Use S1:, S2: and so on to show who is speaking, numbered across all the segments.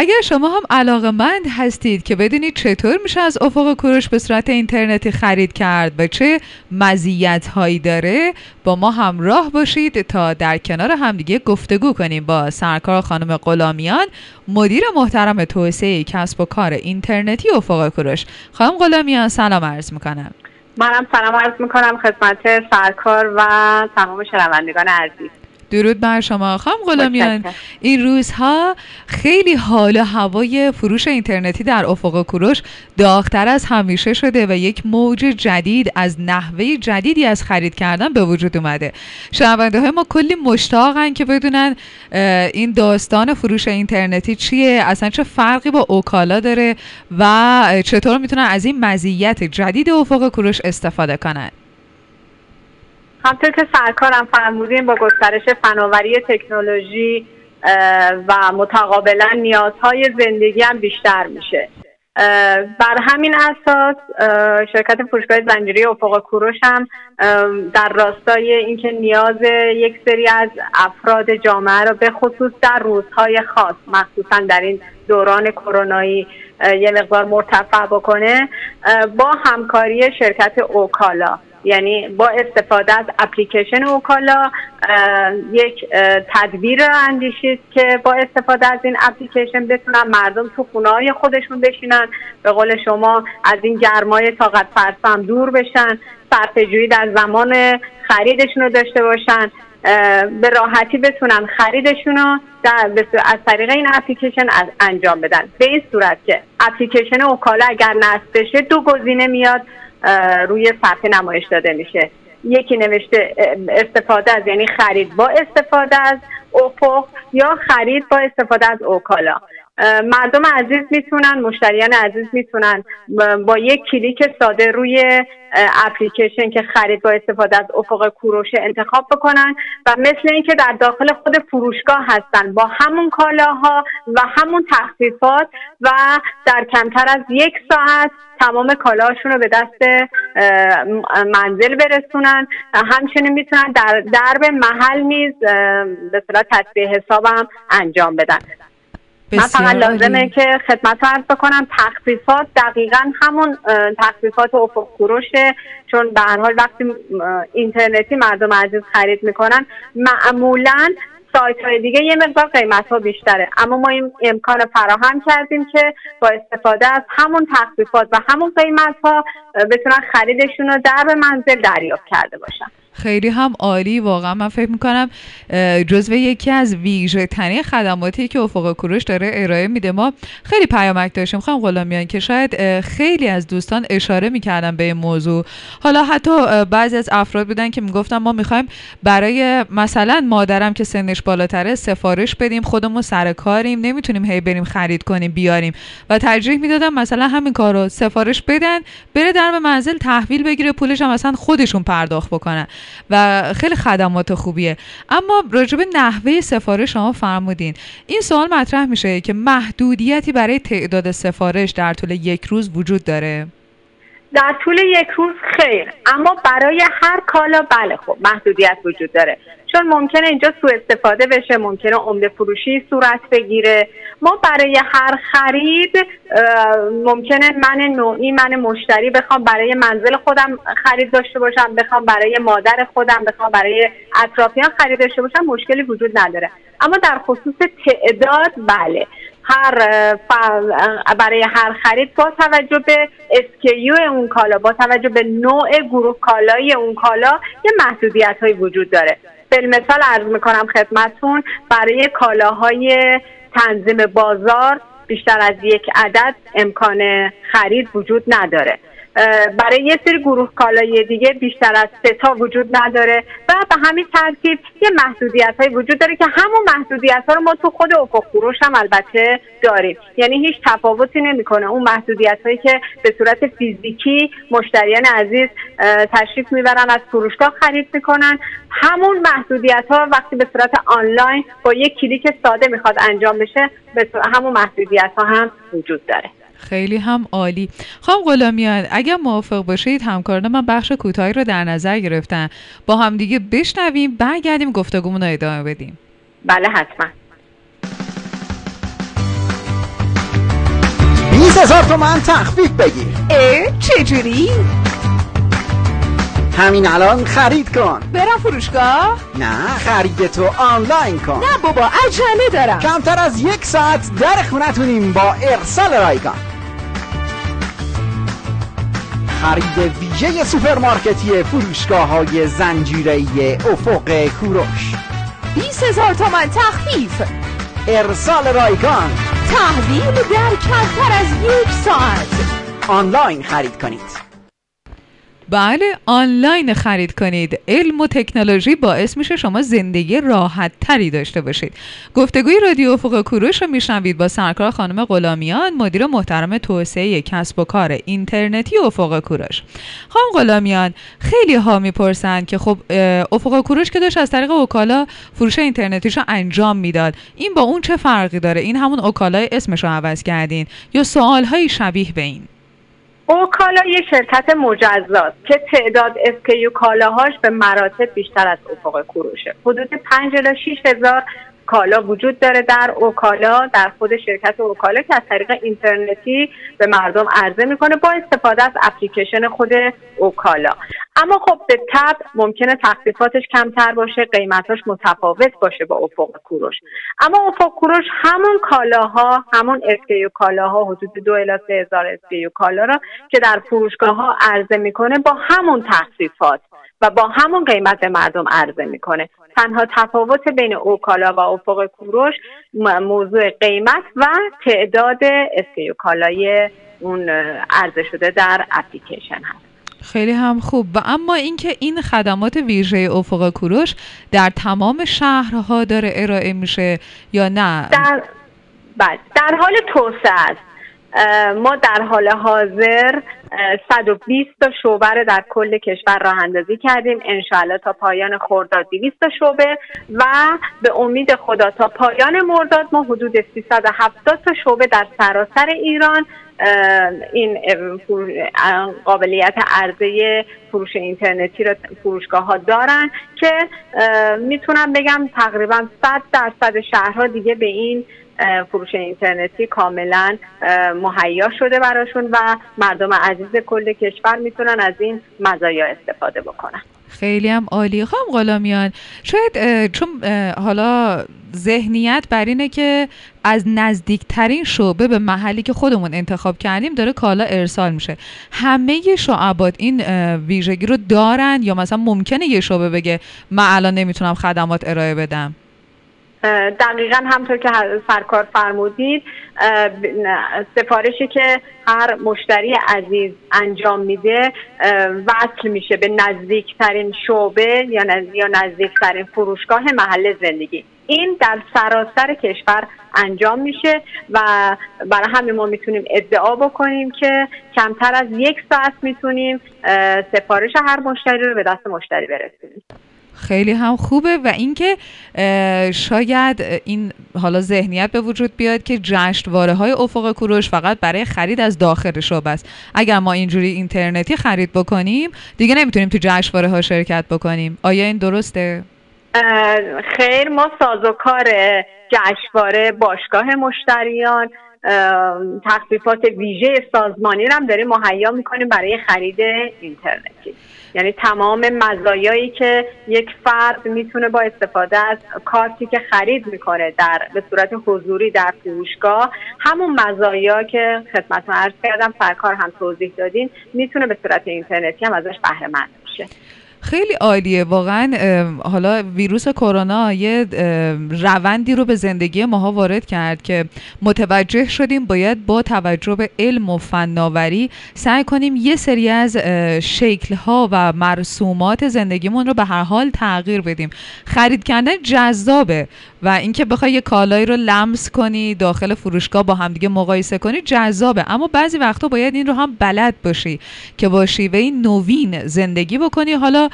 S1: اگر شما هم علاقمند هستید که بدونید چطور میشه از افق کوروش به صورت اینترنتی خرید کرد و چه مزیت هایی داره با ما همراه باشید تا در کنار همدیگه گفتگو کنیم با سرکار خانم غلامیان مدیر محترم توسعه کسب و کار اینترنتی افق کوروش. خانم غلامیان سلام عرض می‌کنم.
S2: منم سلام عرض می‌کنم خدمت سرکار و تمام شنوندگان عزیز.
S1: درود بر شما. خانم غلامیان این روزها خیلی حال و هوای فروش اینترنتی در افق کوروش داغتر از همیشه شده و یک موج جدید از نحوه جدیدی از خرید کردن به وجود اومده. شنونده های ما کلی مشتاقن که بدونن این داستان فروش اینترنتی چیه اصلا چه فرقی با اوکالا داره و چطور می‌تونن از این مزیت جدید افق کوروش استفاده کنن.
S2: همطور که سرکارم فرمودیم با گسترش فناوری تکنولوژی و متقابلا نیازهای زندگی هم بیشتر میشه. بر همین اساس شرکت فروشگاه زنجیره افق کوروش هم در راستای اینکه نیاز یک سری از افراد جامعه رو به خصوص در روزهای خاص مخصوصا در این دوران کرونایی یه مقدار مرتفع بکنه با همکاری شرکت اوکالا. یعنی با استفاده از اپلیکیشن اوکالا یک تدبیر رو اندیشید که با استفاده از این اپلیکیشن بتونن مردم تو خونه های خودشون بشینن. به قول شما از این گرمای طاقت فرسا دور بشن صرفه‌جویی در زمان خریدشون رو داشته باشن. به راحتی بتونن خریدشون رو از طریق این اپلیکیشن انجام بدن. به این صورت که اپلیکیشن اوکالا اگر نصب بشه دو گزینه میاد. روی صفحه نمایش داده میشه. یکی نوشته استفاده از یعنی خرید با استفاده از افق یا خرید با استفاده از اوکالا. مردم عزیز می‌تونن مشتریان عزیز می‌تونن با یک کلیک ساده روی اپلیکیشن که خرید با استفاده از افق کوروش انتخاب بکنن و مثل اینکه در داخل خود فروشگاه هستن با همون کالاها و همون تخفیفات و در کمتر از یک ساعت تمام کالاهاشون رو به دست منزل برسونن. همچنین می‌تونن در درب محل نیز به صورت تصویه حسابم انجام بدن. من فقط لازمه که خدمت عرض بکنم تخفیفات دقیقا همون تخفیفات افق کوروشه چون به هر حال وقتی اینترنتی مردم عزیز خرید می‌کنن معمولا سایت های دیگه یه مقدار قیمت ها بیشتره. اما ما این امکان فراهم کردیم که با استفاده از همون تخفیفات و همون قیمت ها بتونن خریدشون رو در به منزل دریافت کرده باشن.
S1: خیلی هم عالی واقعا من فکر می‌کنم جزو یکی از ویژه ترین خدماتی که افق کوروش داره ارائه میده. ما خیلی پیامک داشتیم خواهم غلامیان که شاید خیلی از دوستان اشاره می‌کردن به این موضوع. حالا حتی بعضی از افراد بودن که می‌گفتن ما می‌خوایم برای مثلا مادرم که سنش بالاتره سفارش بدیم خودمون سر کاریم نمی‌تونیم هی بریم خرید کنیم بیاریم. و ترجیح می‌دادم مثلا همین کار رو سفارش بدن بره در منزل تحویل بگیره پولش هم مثلا خودشون پرداخت بکنن. و خیلی خدمات خوبیه. اما راجب نحوه سفارش شما فرمودین. این سوال مطرح میشه که محدودیتی برای تعداد سفارش در طول یک روز وجود داره.
S2: در طول یک روز خیر. اما برای هر کالا بله خب محدودیت وجود داره. چون ممکنه اینجا سوء استفاده بشه ممکنه عمده فروشی صورت بگیره. ما برای هر خرید ممکنه من نوعی من مشتری بخوام برای منزل خودم خرید داشته باشم بخوام برای مادر خودم بخوام برای اطرافیان خرید داشته باشم مشکلی وجود نداره. اما در خصوص تعداد بله. هر برای هر خرید با توجه به اسکیو اون کالا با توجه به نوع گروه کالایی اون کالا یه محدودیت های وجود داره. مثال عرض می‌کنم خدمتون برای کالاهای تنظیم بازار بیشتر از یک عدد امکان خرید وجود نداره. برای یه سری گروه کالای دیگه بیشتر از سه تا وجود نداره و به همین ترتیب یه محدودیت های وجود داره که همون محدودیت ها رو ما تو خود افق فروش هم البته داریم. یعنی هیچ تفاوتی نمی‌کنه. اون محدودیت هایی که به صورت فیزیکی مشتریان عزیز تشریف می‌برن از فروشگاه خرید می‌کنن. همون محدودیت ها وقتی به صورت آنلاین با یک کلیک ساده می‌خواد انجام بشه به همون محدودیت ها هم وجود داره.
S1: خیلی هم عالی. خانم غلامیان اگر موافق باشید همکاران من بخش کوتاهی رو در نظر گرفتن. با همدیگه بشنویم برگردیم گفتگومون رو ادامه بدیم.
S2: بله حتما.
S3: هزار تومن تخفیف بگیر.
S1: اه چجوری؟
S3: همین الان خرید کن.
S1: برم فروشگاه؟
S3: نه خریدتو آنلاین کن.
S1: نه بابا عجله دارم.
S3: کمتر از یک ساعت در خونتونیم با ارسال رایگان. خرید ویژه سوپرمارکتی فروشگاه های زنجیره افق کوروش.
S1: 20 هزار تومن تخفیف.
S3: ارسال رایگان.
S1: تحویل در کمتر از یک ساعت.
S3: آنلاین خرید کنید.
S1: بله آنلاین خرید کنید. علم و تکنولوژی باعث میشه شما زندگی راحت تری داشته باشید. گفتگوی رادیو افق کوروش رو میشنوید با سرکار خانم غلامیان مدیر محترم توسعه کسب و کار اینترنتی افق کوروش. خانم غلامیان خیلی ها می‌پرسند که خب افق کوروش که داشت از طریق اوکالا فروش اینترنتیش رو انجام می‌داد. این با اون چه فرقی داره؟ این همون اوکالای اسمش رو عوض کردین؟ یا سوال های شبیه به این؟
S2: اوکالا یه شرکت مجزاست که تعداد SKU کالاهاش به مراتب بیشتر از افق کوروشه. حدود 5 الی 6 هزار کالا وجود داره در اوکالا در خود شرکت اوکالا که از طریق اینترنتی به مردم عرضه می‌کنه با استفاده از اپلیکیشن خود اوکالا. اما خب به طبع ممکنه تخفیفاتش کمتر باشه قیمتاش متفاوت باشه با افق کوروش. اما افق کوروش همون کالاها همون SKU کالاها حدود دو الی سه هزار SKU کالا را که در فروشگاه ها عرضه می‌کنه با همون تخفیفات. و با همون قیمت به مردم عرضه می‌کنه. تنها تفاوت بین اوکالا و افق کوروش موضوع قیمت و تعداد اسکیو کالای اون عرضه شده در اپلیکیشن هست.
S1: خیلی هم خوب. و اما اینکه این خدمات ویژه افق کوروش در تمام شهرها داره ارائه میشه یا نه؟
S2: در بله. در حال توسعه است. ما در حال حاضر 120 تا شعبه در کل کشور راه اندازی کردیم. انشاءالله تا پایان خرداد 200 تا شعبه و به امید خدا تا پایان مرداد ما حدود 370 تا شعبه در سراسر ایران این قابلیت عرضه فروش اینترنتی رو فروشگاه ها دارن که می‌تونم بگم تقریبا 100 درصد شهرها دیگه به این فروش اینترنتی کاملا مهیا شده براشون و مردم عزیز کل کشور می‌تونن از این مزایا استفاده بکنن.
S1: خیلی هم عالی. خواهم غلامیان شاید چون حالا ذهنیت بر اینه که از نزدیکترین شعبه به محلی که خودمون انتخاب کردیم داره کالا ارسال میشه. همه شعبات این ویژگی رو دارن یا مثلا ممکنه یه شعبه بگه من الان نمی‌تونم خدمات ارائه بدم؟
S2: دقیقا همطور که سرکار فرمودید سفارشی که هر مشتری عزیز انجام میده وصل میشه به نزدیکترین شعبه یا نزدیکترین فروشگاه محل زندگی. این در سراسر کشور انجام میشه و برای همین ما می‌تونیم ادعا بکنیم که کمتر از یک ساعت می‌تونیم سفارش هر مشتری رو به دست مشتری برسونیم.
S1: خیلی هم خوبه و اینکه شاید این حالا ذهنیت به وجود بیاد که جشنواره های افق کوروش فقط برای خرید از داخل شعبه است. اگر ما اینجوری اینترنتی خرید بکنیم دیگه نمی‌تونیم تو جشنواره ها شرکت بکنیم. آیا این درسته؟
S2: خیر ما سازوکار جشنواره باشگاه مشتریان تخفیفات ویژه سازمانی رو هم داریم مهیا می‌کنیم برای خرید اینترنتی. یعنی تمام مزایایی که یک فرد می‌تونه با استفاده از کارتی که خرید می‌کنه در به صورت حضوری در فروشگاه همون مزایا که خدمتتون عرض کردم سرکار هم توضیح دادین می‌تونه به صورت اینترنتی هم ازش بهره مند بشه.
S1: خیلی عالیه. واقعا حالا ویروس کرونا یه روندی رو به زندگی ماها وارد کرد که متوجه شدیم باید با توجه به علم و فناوری سعی کنیم یه سری از شکلها و مرسومات زندگیمون رو به هر حال تغییر بدیم. خرید کردن جذابه. و اینکه بخوای یه کالایی رو لمس کنی داخل فروشگاه با همدیگه مقایسه کنی جذابه. اما بعضی وقتا باید این رو هم بلد باشی که با شیوه نوین زندگی بکنی. حالا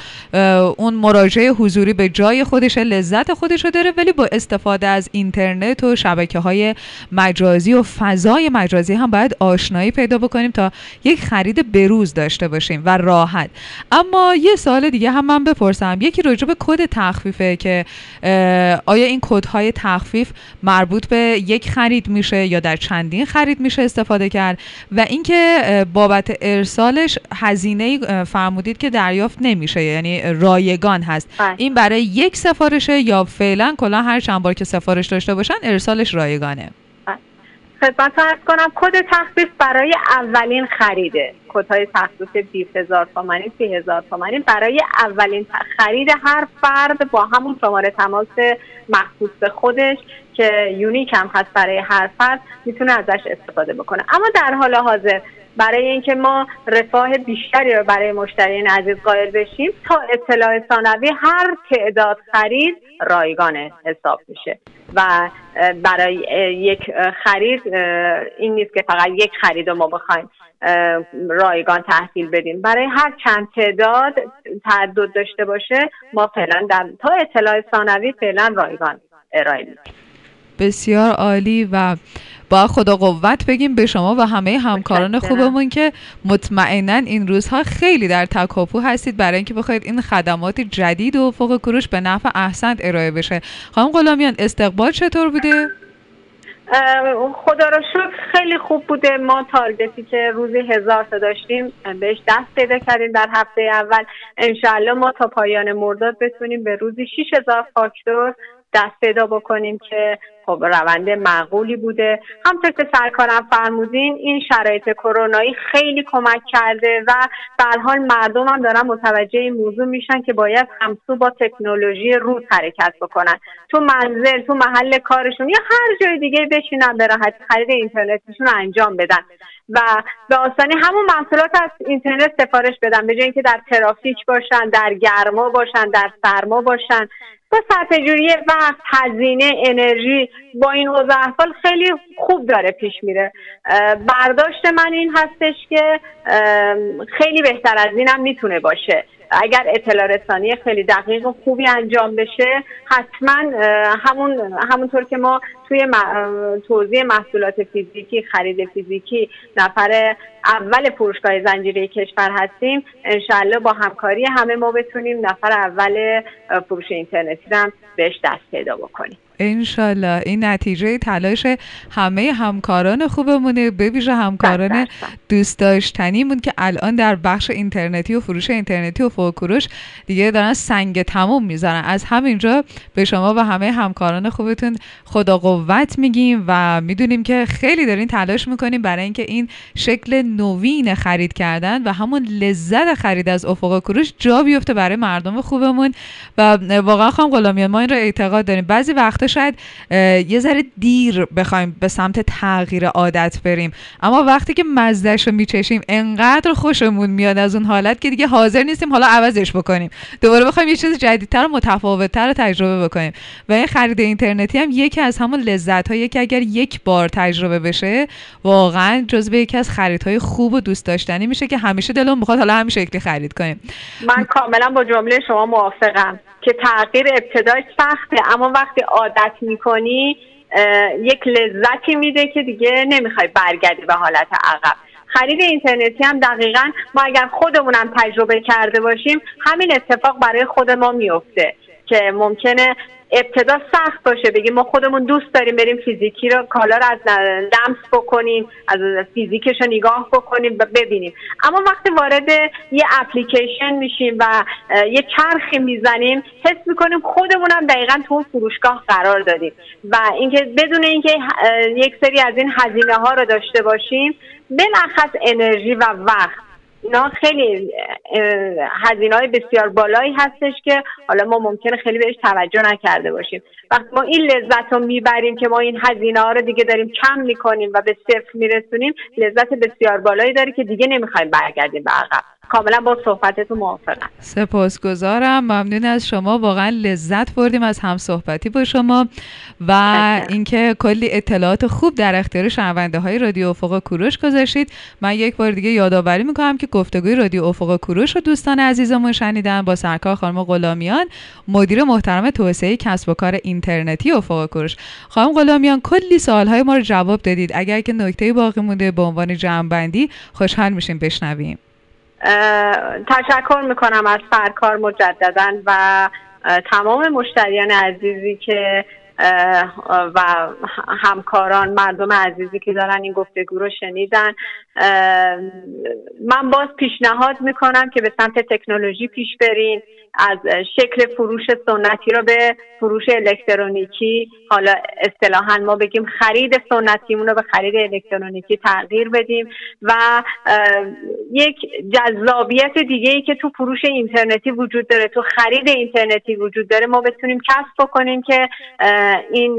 S1: اون مراجعه حضوری به جای خودش لذت خودش رو داره ولی با استفاده از اینترنت و شبکه های مجازی و فضای مجازی هم باید آشنایی پیدا بکنیم تا یک خرید بروز داشته باشیم و راحت. اما یه سال دیگه هم من بپرسم. یکی راجع به کد تخفیفه که آیا این کدهای تخفیف مربوط به یک خرید میشه یا در چندین خرید میشه استفاده کرد و اینکه بابت ارسالش هزینه فرمودید که دریافت نمیشه یعنی رایگان هست
S2: بله.
S1: این برای یک سفارشه یا فعلا کلا هر چند بار که سفارش داشته باشن ارسالش رایگانه
S2: خدمت ارز کنم کد تخفیف برای اولین خریده. کدهای تخفیف 20 هزار تومانی 30 هزار تومانی. برای اولین خرید هر فرد با همون شماره تماس مخصوص خودش که یونیک هم هست برای هر فرد می‌تونه ازش استفاده بکنه. اما در حال حاضر برای اینکه ما رفاه بیشتری رو برای مشتریان عزیز قائل بشیم تا اطلاع ثانوی هر تعداد خرید رایگان حساب میشه. و برای یک خرید این نیست که فقط یک خرید رو ما بخوایم رایگان تحصیل بدیم. برای هر چند تعداد تعدد داشته باشه ما فعلا تا اطلاع ثانوی فعلا رایگان ارائه میدیم
S1: بسیار عالی و با خدا قوت بگیم به شما و همه همکاران خوبمون که مطمئنا این روزها خیلی در تکاپو هستید. برای اینکه بخواید این خدمات جدید و فوق کروش به نفع احسنت ارائه بشه. خانم غلامیان استقبال چطور بوده؟
S2: خدا رو شکر خیلی خوب بوده. ما تارگتی که روزی هزار تا داشتیم بهش دست پیدا کردیم در هفته اول. انشاءالله ما تا پایان مرداد بتونیم به روزی 6000 فاکتور دست پیدا بکنیم که خب روند معقولی بوده. همطور که سرکارم فرمودین این شرایط کرونایی خیلی کمک کرده و به حال مردم هم دارن متوجه این موضوع میشن که باید همسو با تکنولوژی روز حرکت بکنن. تو منزل تو محل کارشون یا هر جای دیگه بشینن به راحتی خرید اینترنتیشون رو انجام بدن. و به آسانی همون محصولات از اینترنت سفارش بدن به جای اینکه در ترافیک باشن در گرما باشن در سرما باشن. با جوری وقت هزینه انرژی با این اوضاع احوال خیلی خوب داره پیش میره. برداشت من این هستش که خیلی بهتر از اینم می‌تونه باشه. اگر اطلاع رسانی خیلی دقیق و خوبی انجام بشه حتما همون همونطور که ما توی توضیح محصولات فیزیکی خرید فیزیکی نفر اول فروشگاه زنجیره کشور هستیم انشالله با همکاری همه ما بتونیم نفر اول فروش اینترنتی هم بهش دست پیدا بکنیم.
S1: انشالله. این نتیجه تلاش همه همکاران خوبمونه. بویژه همکاران دوست داشتنیمون که الان در بخش اینترنتی و فروش اینترنتی و فوکروش دیگه دارن سنگ تموم می‌زنن از همینجا به شما و همه همکاران خوبتون خدا قوت میگیم و می‌دونیم که خیلی دارین تلاش می‌کنیم برای اینکه این شکل نوین خرید کردن و همون لذت خرید از افق کروش جا بیفته برای مردم خوبمون. و واقعا خواهم غلامیان ما این رو اعتقاد داریم. بعضی وقتا شاید یه ذره دیر بخوایم به سمت تغییر عادت بریم. اما وقتی که مزدش رو میچشیم انقدر خوشمون میاد از اون حالت که دیگه حاضر نیستیم حالا عوضش بکنیم. دوباره بخوایم یه چیز جدیدتر و متفاوتتر تجربه بکنیم. و این خرید اینترنتی هم یکی از همون لذت هایی که اگر یک بار تجربه بشه واقعا جزو یکی از خریدهای خوب و دوست داشتنی میشه که همیشه دلمون می‌خواد حالا همین شکلی خرید کنیم.
S2: من کاملا با جمله شما موافقم. که تغییر ابتدای سخته اما وقتی عادت می‌کنی یک لذتی میده که دیگه نمی‌خوای برگردی به حالت عقب. خرید اینترنتی هم دقیقا ما اگر خودمونم تجربه کرده باشیم همین اتفاق برای خود ما میفته که ممکنه ابتدا سخت باشه. بگیم ما خودمون دوست داریم بریم فیزیکی رو کالا رو از لمس بکنیم از فیزیکش رو نگاه بکنیم و ببینیم. اما وقتی وارد یه اپلیکیشن میشیم و یه چرخی می‌زنیم حس می‌کنیم خودمون هم دقیقا تو اون فروشگاه قرار دادیم و اینکه بدون اینکه یک سری از این هزینه ها رو داشته باشیم بلخص انرژی و وقت. اینا خیلی هزینه های بسیار بالایی هستش که حالا ما ممکنه خیلی بهش توجه نکرده باشیم. وقتی ما این لذت رو می‌بریم که ما این هزینه ها رو دیگه داریم کم می‌کنیم و به صفر میرسونیم لذت بسیار بالایی داره که دیگه نمی‌خوایم برگردیم به عقب. کاملا با صحبتتون موافقم.
S1: سپاسگزارم. ممنون از شما. واقعا لذت بردیم از هم صحبتی با شما و اینکه کلی اطلاعات خوب در اختیار شنونده های رادیو افق کوروش گذاشتید. من یک بار دیگه یادآوری می‌کنم که گفتگوی رادیو افق کوروش رو دوستان عزیزمون شنیدن با سرکار خانم غلامیان مدیر محترم توسعه کسب و کار اینترنتی افق کوروش. خانم غلامیان کلی های ما رو جواب دادید. اگر که نکته باقی مونده به عنوان جمعبندی خوشحال میشیم. بشنویم.
S2: تشکر می‌کنم از سرکار مجددا و تمام مشتریان عزیزی که و همکاران مردم عزیزی که دارن این گفتگو رو شنیدن. من باز پیشنهاد می‌کنم که به سمت تکنولوژی پیش برین از شکل فروش سنتی رو به فروش الکترونیکی. حالا اصطلاحا ما بگیم خرید سنتیمون رو به خرید الکترونیکی تغییر بدیم و یک جذابیت دیگه ای که تو فروش اینترنتی وجود داره تو خرید اینترنتی وجود داره ما بتونیم کسب بکنیم که این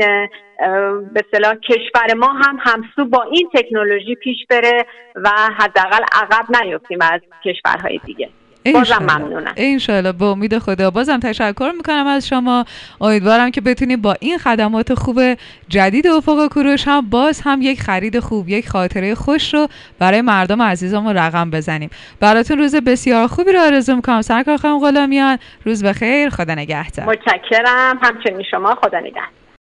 S2: به صلاح کشور ما هم همسو با این تکنولوژی پیش بره و حداقل عقب نیفتیم از کشورهای دیگه. بازم ممنونم.
S1: انشالله. با امید خدا. بازم تشکر می‌کنم از شما. امیدوارم که بتونیم با این خدمات خوب جدید افق کوروش هم باز هم یک خرید خوب یک خاطره خوش رو برای مردم عزیزمون رقم بزنیم. براتون روز بسیار خوبی رو آرزو می‌کنم. سرکار خانم غلامیان روز بخیر. خدا نگهدار.
S2: متشکرم. همچنین شما. خدا نگهدار.